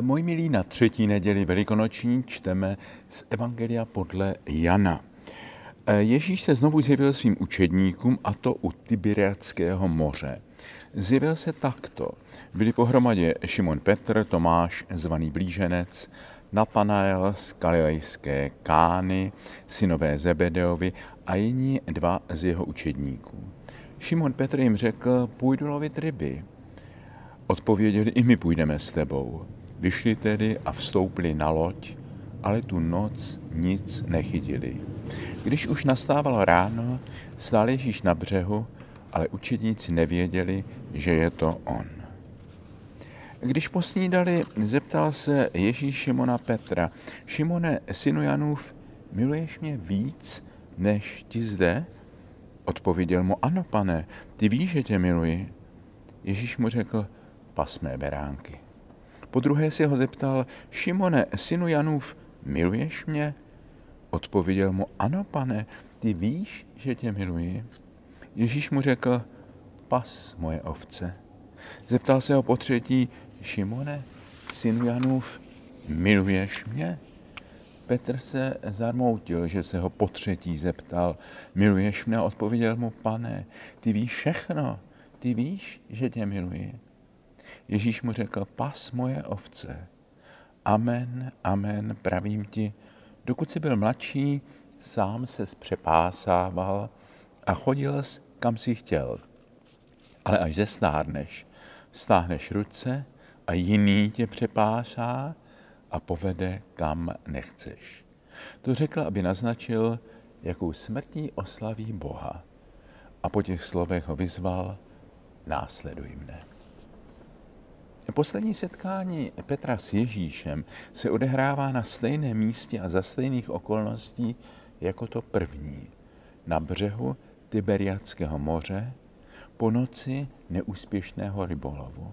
Moji milí, na třetí neděli velikonoční čteme z Evangelia podle Jana. Ježíš se znovu zjevil svým učedníkům, a to u Tiberiackého moře. Zjevil se takto. Byli pohromadě Šimon Petr, Tomáš, zvaný blíženec, Natanael z Galilejské Kány, synové Zebedeovi a jiní dva z jeho učedníků. Šimon Petr jim řekl, půjdu lovit ryby. Odpověděli, i my půjdeme s tebou. Vyšli tedy a vstoupili na loď, ale tu noc nic nechytili. Když už nastávalo ráno, stál Ježíš na břehu, ale učedníci nevěděli, že je to on. Když posnídali, zeptal se Ježíš Šimona Petra, Šimone, synu Janův, miluješ mě víc než ti zde? Odpověděl mu, ano, pane, ty víš, že tě miluji. Ježíš mu řekl, pas mé beránky. Po druhé si ho zeptal, Šimone, synu Janův, miluješ mě? Odpověděl mu, ano, pane, ty víš, že tě miluji. Ježíš mu řekl, pas moje ovce. Zeptal se ho po třetí, Šimone, synu Janův, miluješ mě? Petr se zarmoutil, že se ho po třetí zeptal, miluješ mě? Odpověděl mu, pane, ty víš všechno, ty víš, že tě miluji. Ježíš mu řekl, pas moje ovce. Amen, amen, pravím ti, dokud jsi byl mladší, sám se přepásával a chodil kam si chtěl. Ale až zestárneš, stáhneš ruce a jiný tě přepásá a povede kam nechceš. To řekl, aby naznačil, jakou smrtí oslaví Boha. A po těch slovech ho vyzval, následuj mne. Poslední setkání Petra s Ježíšem se odehrává na stejném místě a za stejných okolností jako to první. Na břehu Tiberiackého moře po noci neúspěšného rybolovu.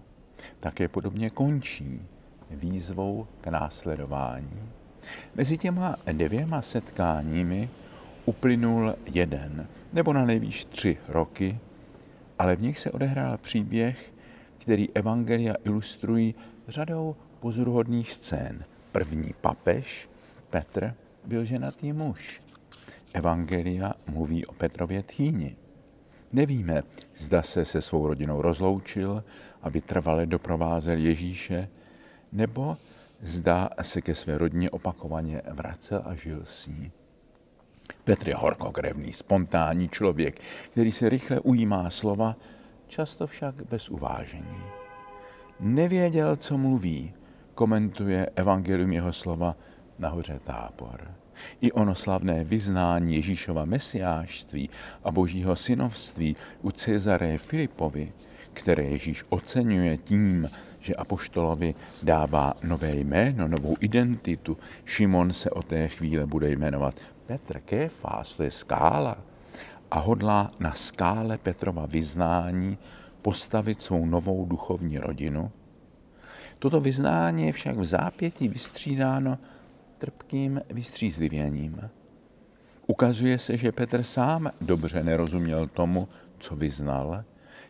Také podobně končí výzvou k následování. Mezi těma dvěma setkáními uplynul jeden, nebo na nejvýš tři roky, ale v nich se odehrál příběh, který evangelia ilustrují řadou pozoruhodných scén. První papež, Petr, byl ženatý muž. Evangelia mluví o Petrově tchýni. Nevíme, zda se se svou rodinou rozloučil, aby trvale doprovázel Ježíše, nebo zda se ke své rodině opakovaně vracel a žil s ní. Petr je horkokrevný, spontánní člověk, který se rychle ujímá slova, často však bez uvážení. Nevěděl, co mluví, komentuje evangelium jeho slova nahoře tábor. I ono slavné vyznání Ježíšova mesiášství a božího synovství u Cezare Filipovi, které Ježíš oceňuje tím, že apoštolovi dává nové jméno, novou identitu. Šimon se o té chvíle bude jmenovat Petr Kéfás, to je skála, a hodlá na skále Petrova vyznání postavit svou novou duchovní rodinu. Toto vyznání je však v zápětí vystřídáno trpkým vystřízlivěním. Ukazuje se, že Petr sám dobře nerozuměl tomu, co vyznal.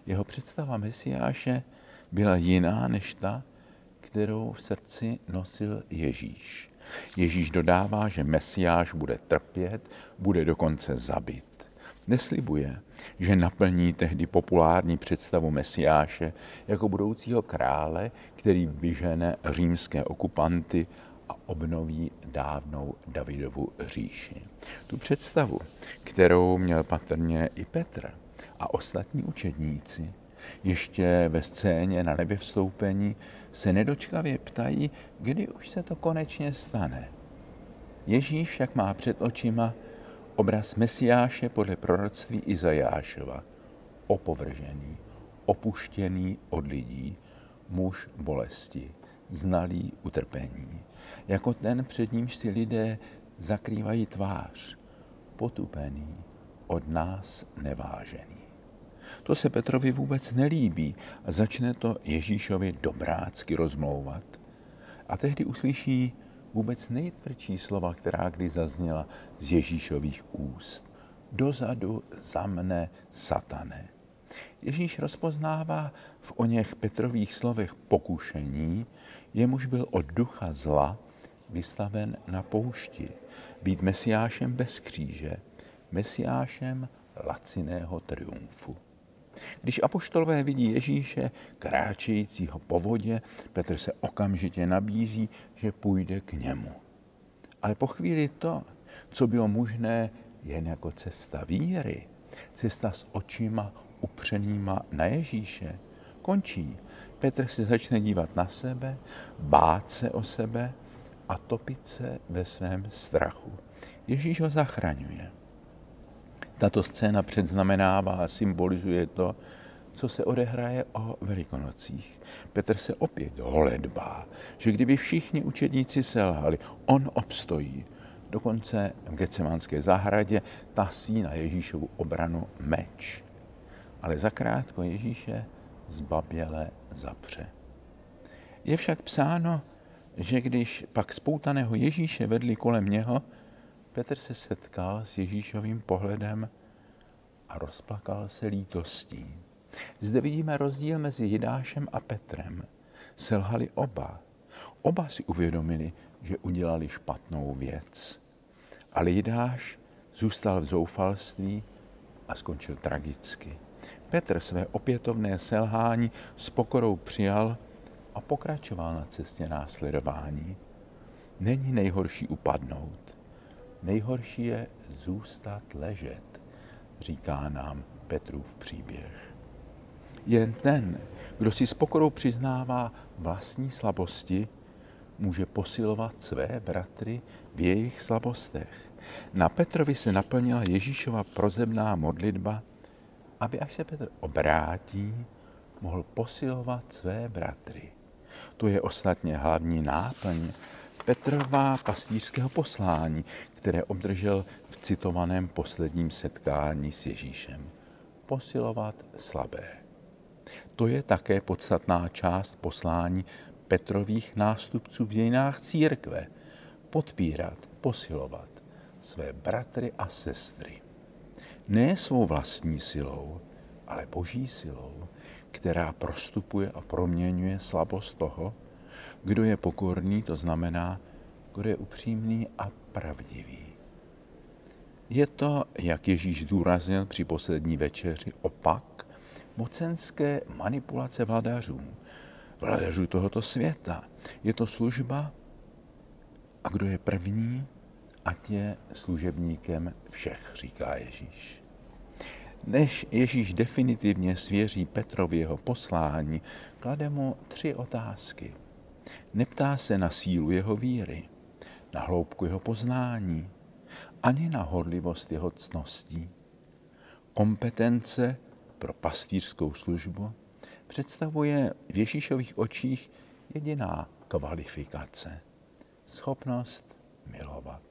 Jeho představa Mesiáše byla jiná než ta, kterou v srdci nosil Ježíš. Ježíš dodává, že Mesiáš bude trpět, bude dokonce zabit. Neslibuje, že naplní tehdy populární představu Mesiáše jako budoucího krále, který vyžene římské okupanty a obnoví dávnou Davidovu říši. Tu představu, kterou měl patrně i Petr a ostatní učedníci, ještě ve scéně na nebevstoupení se nedočkavě ptají, kdy už se to konečně stane. Ježíš však má před očima obraz Mesiáše podle proroctví Izajášova, opovržený, opuštěný od lidí, muž bolesti, znalý utrpení, jako ten, před nímž si lidé zakrývají tvář, potupený, od nás nevážený. To se Petrovi vůbec nelíbí a začne to Ježíšovi dobrácky rozmlouvat. A tehdy uslyší vůbec nejtvrdší slova, která kdy zazněla z Ježíšových úst. Dozadu za mne, satane. Ježíš rozpoznává v o něch Petrových slovech pokušení, jemuž byl od ducha zla vystaven na poušti, být mesiášem bez kříže, mesiášem laciného triumfu. Když apoštolové vidí Ježíše kráčejícího po vodě, Petr se okamžitě nabízí, že půjde k němu. Ale po chvíli to, co bylo možné jen jako cesta víry, cesta s očima upřenýma na Ježíše, končí. Petr se začne dívat na sebe, bát se o sebe a topit se ve svém strachu. Ježíš ho zachraňuje. Tato scéna předznamenává a symbolizuje to, co se odehraje o Velikonocích. Petr se opět holedbá, že kdyby všichni učedníci selhali, on obstojí. Dokonce v Getsemanské zahradě tasí na Ježíšovu obranu meč. Ale zakrátko Ježíše zbaběle zapře. Je však psáno, že když pak spoutaného Ježíše vedli kolem něho, Petr se setkal s Ježíšovým pohledem a rozplakal se lítostí. Zde vidíme rozdíl mezi Jidášem a Petrem. Selhali oba. Oba si uvědomili, že udělali špatnou věc. Ale Jidáš zůstal v zoufalství a skončil tragicky. Petr své opětovné selhání s pokorou přijal a pokračoval na cestě následování. Není nejhorší upadnout. Nejhorší je zůstat ležet, říká nám Petrův příběh. Jen ten, kdo si s pokorou přiznává vlastní slabosti, může posilovat své bratry v jejich slabostech. Na Petrovi se naplnila Ježíšova prozemná modlitba, aby až se Petr obrátí, mohl posilovat své bratry. To je ostatně hlavní náplň Petrova pastýřského poslání, které obdržel v citovaném posledním setkání s Ježíšem. Posilovat slabé. To je také podstatná část poslání Petrových nástupců v dějinách církve. Podpírat, posilovat své bratry a sestry. Ne svou vlastní silou, ale boží silou, která prostupuje a proměňuje slabost toho, kdo je pokorný, to znamená, kdo je upřímný a pravdivý. Je to, jak Ježíš důraznil při poslední večeři, opak mocenské manipulace vladařů, vladařů tohoto světa. Je to služba a kdo je první, ať je služebníkem všech, říká Ježíš. Než Ježíš definitivně svěří Petrovi jeho poslání, klade mu tři otázky. Neptá se na sílu jeho víry, na hloubku jeho poznání, ani na horlivost jeho cností. Kompetence pro pastýřskou službu představuje v Ježíšových očích jediná kvalifikace. Schopnost milovat.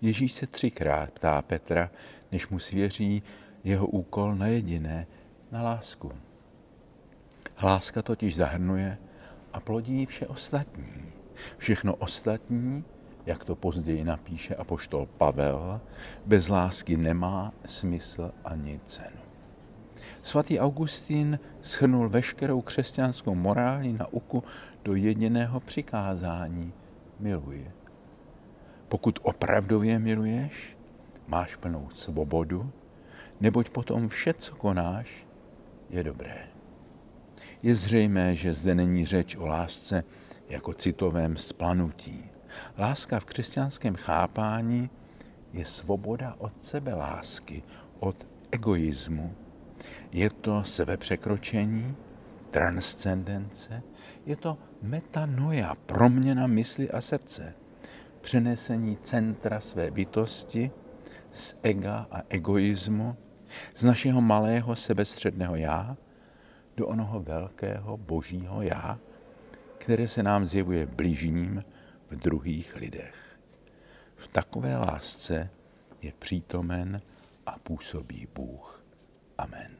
Ježíš se třikrát ptá Petra, než mu svěří jeho úkol na jediné, na lásku. Láska totiž zahrnuje a plodí vše ostatní. Všechno ostatní, jak to později napíše apoštol Pavel, bez lásky nemá smysl ani cenu. Svatý Augustín schrnul veškerou křesťanskou morální nauku do jediného přikázání. Miluj. Pokud opravdově miluješ, máš plnou svobodu, neboť potom vše, co konáš, je dobré. Je zřejmé, že zde není řeč o lásce jako citovém splanutí. Láska v křesťanském chápání je svoboda od sebe lásky, od egoismu. Je to sebepřekročení, transcendence, je to metanoja, proměna mysli a srdce, přenesení centra své bytosti z ega a egoismu, z našeho malého sebestředného já do onoho velkého božího já, které se nám zjevuje blížním v druhých lidech. V takové lásce je přítomen a působí Bůh. Amen.